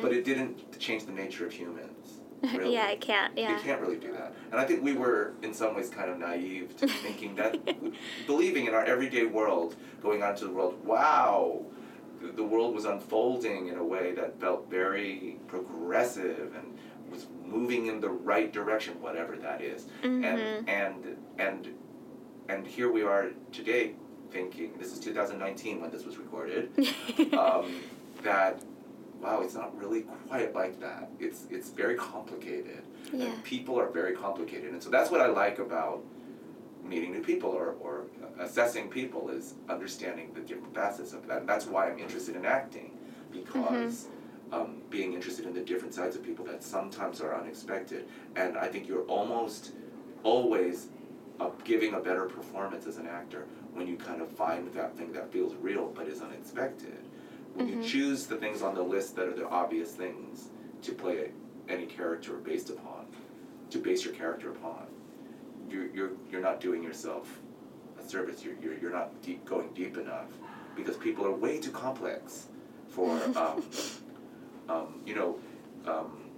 but it didn't change the nature of humans. Really. Yeah, I can't. Yeah. You can't really do that. And I think we were, in some ways, kind of naive to thinking that, believing in our everyday world, going out into the world, wow, the, the world was unfolding in a way that felt very progressive and was moving in the right direction, whatever that is. And, and, and, and here we are today thinking, this is 2019 when this was recorded, um, that wow, it's not really quite like that. It's it's very complicated. Yeah. And people are very complicated. And so that's what I like about meeting new people or, or assessing people is understanding the different facets of that. And that's why I'm interested in acting because um, being interested in the different sides of people that sometimes are unexpected. And I think you're almost always uh, giving a better performance as an actor when you kind of find that thing that feels real but is unexpected. When you choose the things on the list that are the obvious things to play any character based upon, to base your character upon, you're, you're, you're not doing yourself a service. You're, you're, you're not deep, going deep enough because people are way too complex for, um, um, you know, um,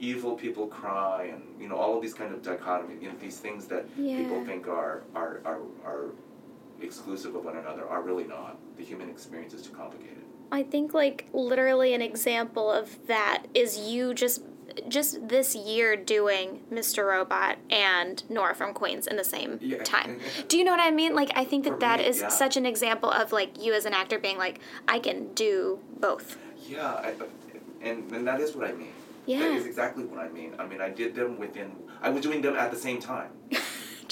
evil people cry and, you know, all of these kind of dichotomy, you know, these things that people think are, are, are, are exclusive of one another are really not. The human experience is too complicated. I think like literally an example of that is you just just this year doing Mr. Robot and Nora from Queens in the same Yeah. time. Do you know what I mean? Like I think that For that me, is yeah. such an example of like you as an actor being like I can do both. Yeah, I, uh, and, and that is what I mean. That Yeah. is exactly what I mean. I mean, I did them within, I was doing them at the same time.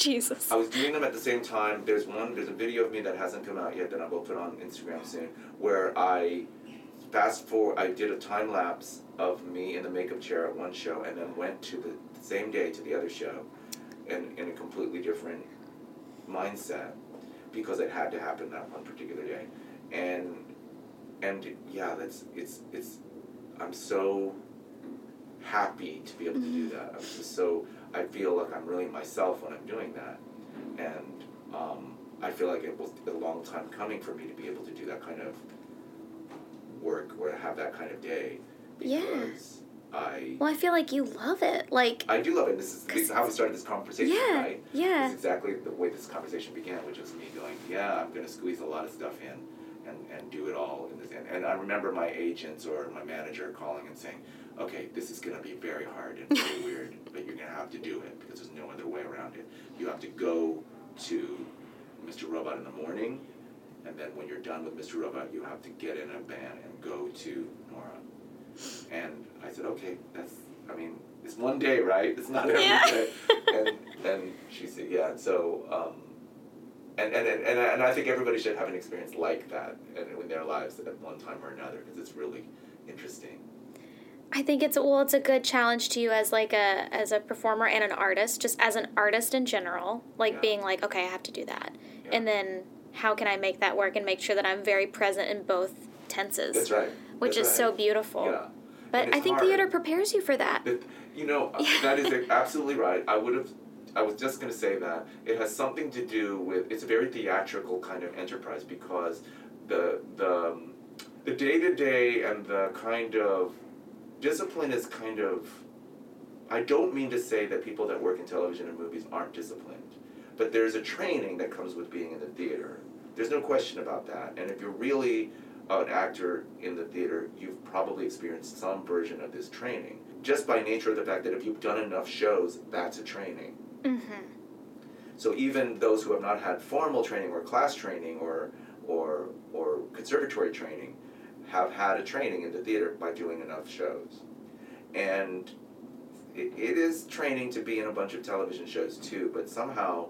Jesus. I was doing them at the same time. There's one, there's a video of me that hasn't come out yet that I will put on Instagram soon, where I fast forward, I did a time lapse of me in the makeup chair at one show, and then went to the same day to the other show, and in a completely different mindset, because it had to happen that one particular day, and and yeah, that's it's it's, I'm so happy to be able to do mm-hmm. that. I'm just so I feel like I'm really myself when I'm doing that, and um, I feel like it was a long time coming for me to be able to do that kind of work or have that kind of day Yeah. because I Well, I feel like you love it. Like I do love it. This is, this is how we started this conversation, Yeah, right? yeah. It's exactly the way this conversation began, which was me going, yeah, I'm going to squeeze a lot of stuff in and, and do it all in this. And, and I remember my agents or my manager calling and saying, okay, this is going to be very hard and very weird, but you're going to have to do it because there's no other way around it. You have to go to Mr. Robot in the morning, and then when you're done with Mr. Robot, you have to get in a van and go to Nora. And I said, okay, that's, I mean, it's one day, right? It's not every Yeah. day. And, and she said, yeah, and so, um, and, and, and, and I think everybody should have an experience like that in, in their lives at one time or another because it's really interesting. I think it's well, it's a good challenge to you as like a as a performer and an artist, just as an artist in general, like Yeah. being like, okay, I have to do that, Yeah. and then how can I make that work and make sure that I'm very present in both tenses, That's right. which That's is so beautiful. Yeah. But I think hard. theater prepares you for that. But, you know, that is absolutely right. I would have. I was just going to say that it has something to do with. It's a very theatrical kind of enterprise because the the um, the day to day and the kind of discipline is kind of. I don't mean to say that people that work in television and movies aren't disciplined, but there's a training that comes with being in the theater. There's no question about that. And if you're really an actor in the theater, you've probably experienced some version of this training. Just by nature of the fact that if you've done enough shows, that's a training. Mm-hmm. So even those who have not had formal training or class training or or or conservatory training have had a training in the theater by doing enough shows. And it, it is training to be in a bunch of television shows too, but somehow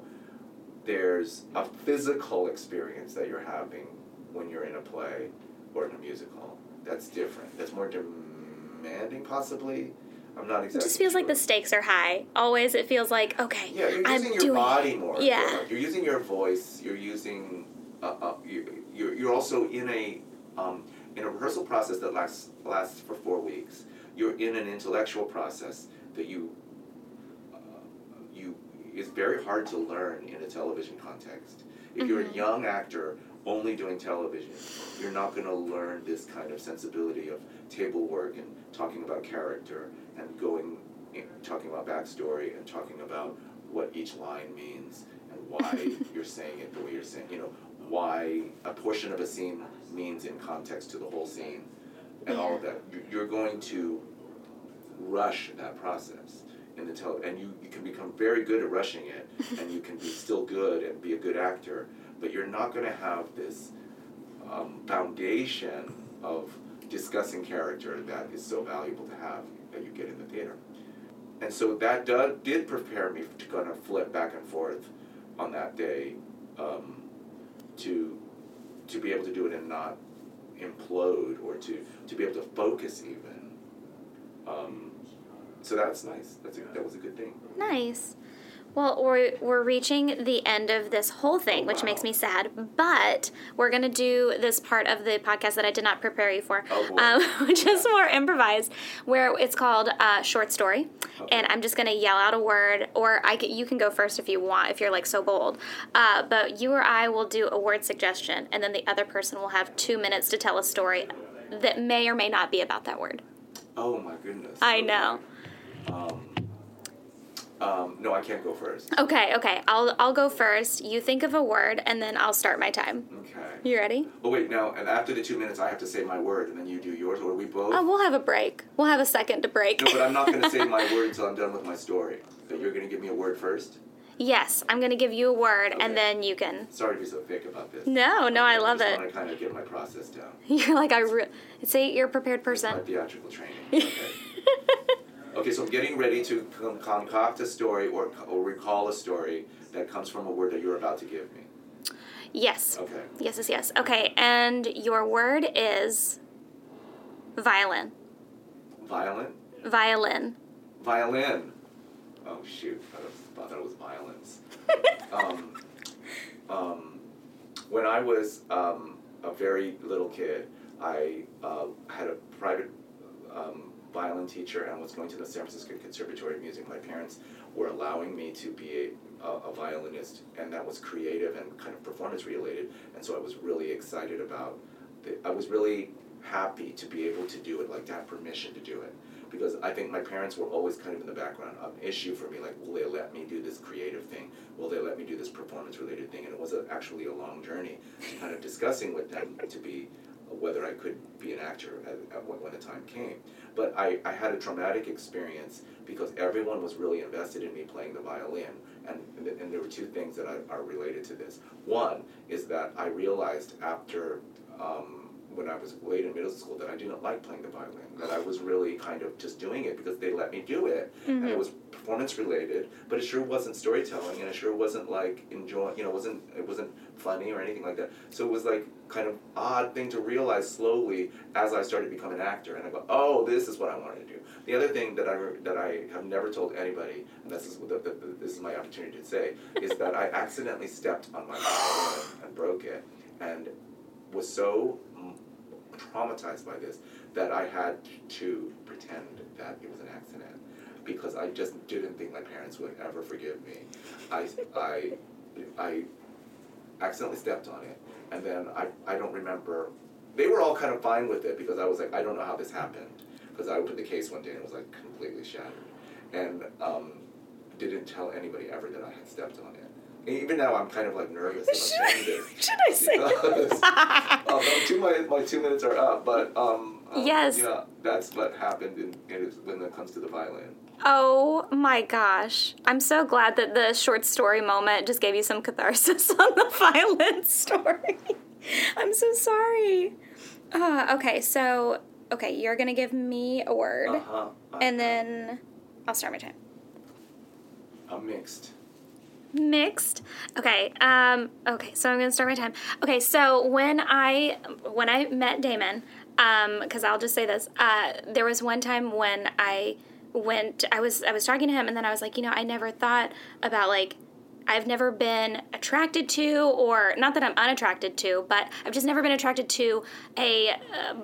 there's a physical experience that you're having when you're in a play or in a musical. That's different. That's more demanding, possibly. I'm not exactly. It just feels like the stakes are high. Always, it feels like okay, Yeah, you're I'm using your doing body it. more. Yeah. You're using your voice. You're using. Uh, uh, you, you're, you're also in a um, in a rehearsal process that lasts lasts for four weeks. You're in an intellectual process that you uh, you is very hard to learn in a television context. If you're a young actor only doing television, you're not going to learn this kind of sensibility of table work and talking about character and going in, talking about backstory and talking about what each line means and why you're saying it the way you're saying. You know why a portion of a scene means in context to the whole scene, and all of that. You- You're going to rush that process in the tele, and you, you can become very good at rushing it, and you can be still good and be a good actor, but you're not going to have this um, foundation of discussing character that is so valuable to have that you get in the theater. And so that do, did prepare me to kind of flip back and forth on that day um, to to be able to do it and not implode or to, to be able to focus even. Um, so that's nice. That's a, that was a good thing. Nice. Well, we're, we're reaching the end of this whole thing, which wow. makes me sad. But we're going to do this part of the podcast that I did not prepare you for, Oh, um, which is more improvised, where it's called uh, Short Story. And I'm just going to yell out a word, or I can, you can go first if you want, if you're like so bold. Uh, but you or I will do a word suggestion, and then the other person will have two minutes to tell a story that may or may not be about that word. Oh my goodness. I Okay. know. Um, um, no, I can't go first. Okay, okay. I'll I'll go first. You think of a word, and then I'll start my time. Okay. You ready? Oh wait, now and after the two minutes, I have to say my word, and then you do yours, or we both. Oh, we'll have a break. We'll have a second to break. No, but I'm not going to say my word until I'm done with my story. So you're going to give me a word first. yes, I'm gonna give you a word, and then you can. Sorry to be so thick about this. No, no, I love just it. want to kind of get my process down. You're like I re- say you're a prepared My person. theatrical training. Okay. Okay, so I'm getting ready to con- concoct a story or, or recall a story that comes from a word that you're about to give me. Yes. Okay. Yes, yes, yes. Okay, and your word is violin. Violin? Violin. Violin. Oh shoot! I thought that was violence. um, um, when I was um, a very little kid, I uh, had a private um, violin teacher and was going to the San Francisco Conservatory of Music. My parents were allowing me to be a, a, a violinist, and that was creative and kind of performance related. And so I was really excited about. The, I was really happy to be able to do it, like to have permission to do it because I think my parents were always kind of in the background. An issue for me, like, will they let me do this creative thing? Will they let me do this performance related thing? And it was a, actually a long journey kind of discussing with them to be whether I could be an actor at, at when, the time came. But I, I had a traumatic experience because everyone was really invested in me playing the violin. And, and there were two things that are related to this. One is that I realized after um, when I was late in middle school that I didn't like playing the violin. That I was really kind of just doing it because they let me do it, and it mm-hmm. was performance related. But it sure wasn't storytelling, and it sure wasn't like enjoy. You know, wasn't it wasn't funny or anything like that. So it was like kind of odd thing to realize slowly as I started to become an actor, and I go, oh, this is what I wanted to do. The other thing that I that I have never told anybody, and this is the, the, the, this is my opportunity to say, is that I accidentally stepped on my violin and broke it, and was so traumatized by this that I had to pretend that it was an accident because I just didn't think my parents would ever forgive me. I, I, I accidentally stepped on it, and then I, I don't remember. They were all kind of fine with it because I was like, I don't know how this happened because I to the case one day and it was like completely shattered, and um, didn't tell anybody ever that I had stepped on it. And even now, I'm kind of like nervous. saying this Should I say my, my two minutes are up, but um, um, Yes. yeah, that's what happened in, in, when it comes to the violin. Oh my gosh. I'm so glad that the short story moment just gave you some catharsis on the violin story. I'm so sorry. Uh, okay, so, okay, you're going to give me a word, Uh huh. and then I'll start my time. I'm mixed. Mixed. Okay. Um, okay. So I'm gonna start my time. Okay. So when I when I met Damon, um because I'll just say this, uh, there was one time when I went. I was I was talking to him, and then I was like, you know, I never thought about like. I've never been attracted to, or not that I'm unattracted to, but I've just never been attracted to a uh,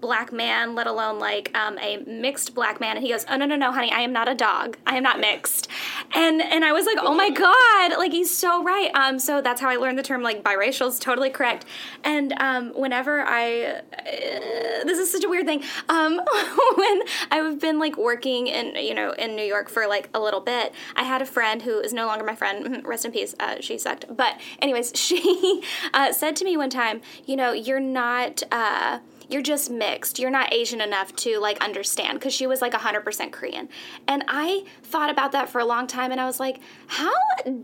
black man, let alone like um, a mixed black man. And he goes, "Oh no, no, no, honey, I am not a dog. I am not mixed." And and I was like, "Oh my god!" Like he's so right. Um, so that's how I learned the term like biracial is totally correct. And um, whenever I, uh, this is such a weird thing. Um, when I've been like working in you know in New York for like a little bit, I had a friend who is no longer my friend. Rest in peace. Uh, she sucked. But anyways, she uh, said to me one time, you know, you're not. Uh, you're just mixed. You're not Asian enough to like understand because she was like 100% Korean. And I thought about that for a long time and I was like, how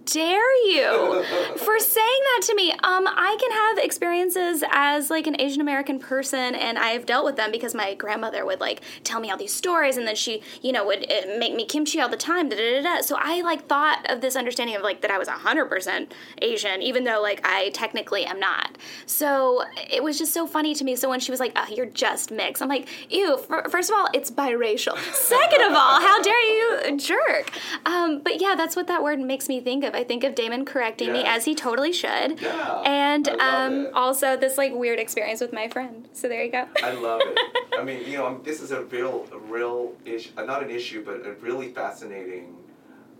dare you for saying that to me? Um, I can have experiences as like an Asian American person and I've dealt with them because my grandmother would like tell me all these stories and then she, you know, would uh, make me kimchi all the time. Da, da, da, da. So I like thought of this understanding of like that I was 100% Asian, even though like I technically am not. So it was just so funny to me. So when she was like, oh, you're just mixed, I'm like, ew, f- first of all, it's biracial. Second of all, how dare you jerk? Um, but yeah, that's what that word makes me think of. I think of Damon correcting me as he totally should. Yeah, And um, also this like weird experience with my friend. So there you go. I love it. I mean, you know, this is a real, a real issue, uh, not an issue, but a really fascinating,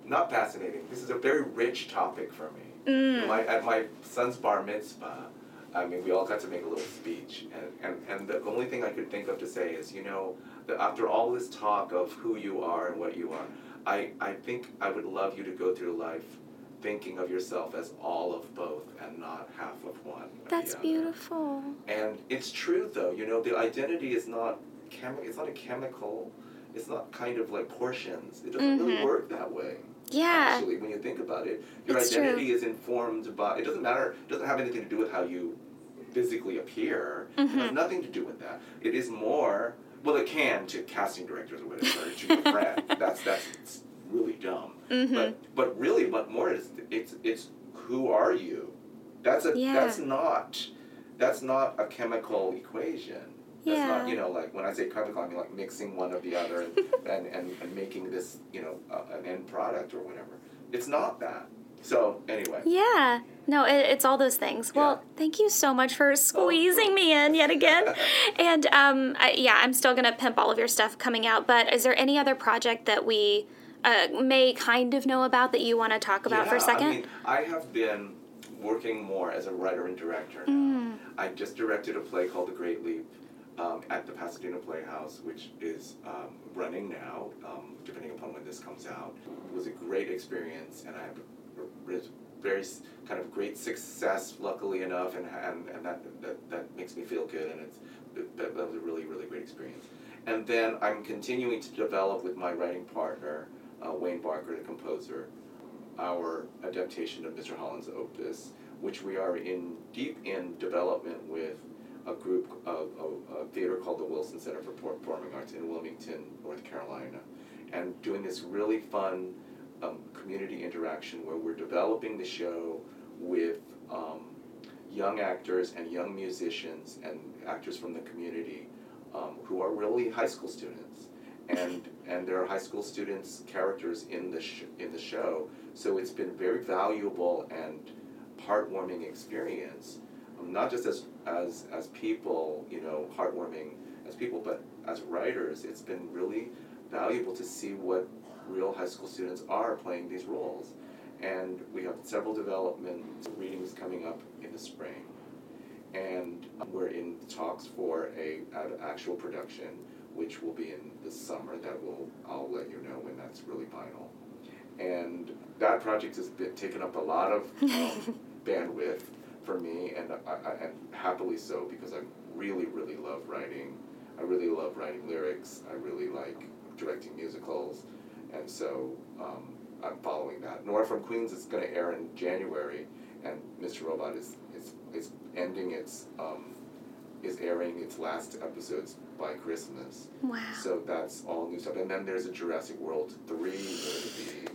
not fascinating, this is a very rich topic for me. Mm. My, at my son's bar mitzvah, I mean, we all got to make a little speech, and, and, and the only thing I could think of to say is, you know, that after all this talk of who you are and what you are, I, I think I would love you to go through life thinking of yourself as all of both and not half of one. That's beautiful. And it's true though, you know, the identity is not chemi- it's not a chemical, it's not kind of like portions. It doesn't really work that way. Mm-hmm. Yeah. Actually, when you think about it, your It's true. identity is informed by it doesn't matter, it doesn't have anything to do with how you physically appear. Mm-hmm. has nothing to do with that. It is more well it can to casting directors or whatever, to your friend. That's that's really dumb. Mm-hmm. But but really what more is it's it's who are you? That's a Yeah. that's not that's not a chemical equation. That's not, Yeah. you know, like when I say chemical, I mean like mixing one of the other and, and, and, and making this, you know, uh, an end product or whatever. It's not that. So, anyway. Yeah. No, it, it's all those things. Well, Yeah. thank you so much for squeezing me in yet again. and um, I, yeah, I'm still gonna pimp all of your stuff coming out. But is there any other project that we uh, may kind of know about that you want to talk about for a second? I mean, I have been working more as a writer and director now. Mm. I just directed a play called The Great Leap um, at the Pasadena Playhouse, which is um, running now, um, depending upon when this comes out. It was a great experience, and I had a very kind of great success, luckily enough, and, and, and that, that, that makes me feel good, and it's, that, that was a really, really great experience. And then I'm continuing to develop with my writing partner, uh, Wayne Barker, the composer, our adaptation of Mr. Holland's opus, which we are in deep in development with a group of, of a theater called the Wilson Center for Performing Arts in Wilmington, North Carolina, and doing this really fun um, community interaction where we're developing the show with um, young actors and young musicians and actors from the community um, who are really high school students. And, and there are high school students characters in the, sh- in the show, so it's been very valuable and heartwarming experience, um, not just as, as, as people, you know, heartwarming as people, but as writers, it's been really valuable to see what real high school students are playing these roles. And we have several development readings coming up in the spring. And we're in talks for a an actual production, which will be in the summer. That will I'll let you know when that's really final. And that project has been taken up a lot of um, bandwidth for me, and I, I, and happily so because I really really love writing. I really love writing lyrics. I really like directing musicals, and so um, I'm following that. Nora from Queens is going to air in January, and Mr. Robot is is, is ending its um, is airing its last episodes by Christmas. Wow. So that's all new stuff, and then there's a Jurassic World three be,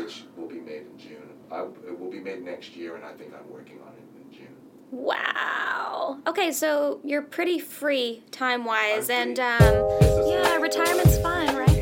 which will be made in June. I, it will be made next year, and I think I'm working on it in June. Wow. Okay, so you're pretty free time wise, and um, yeah, retirement's fun, right?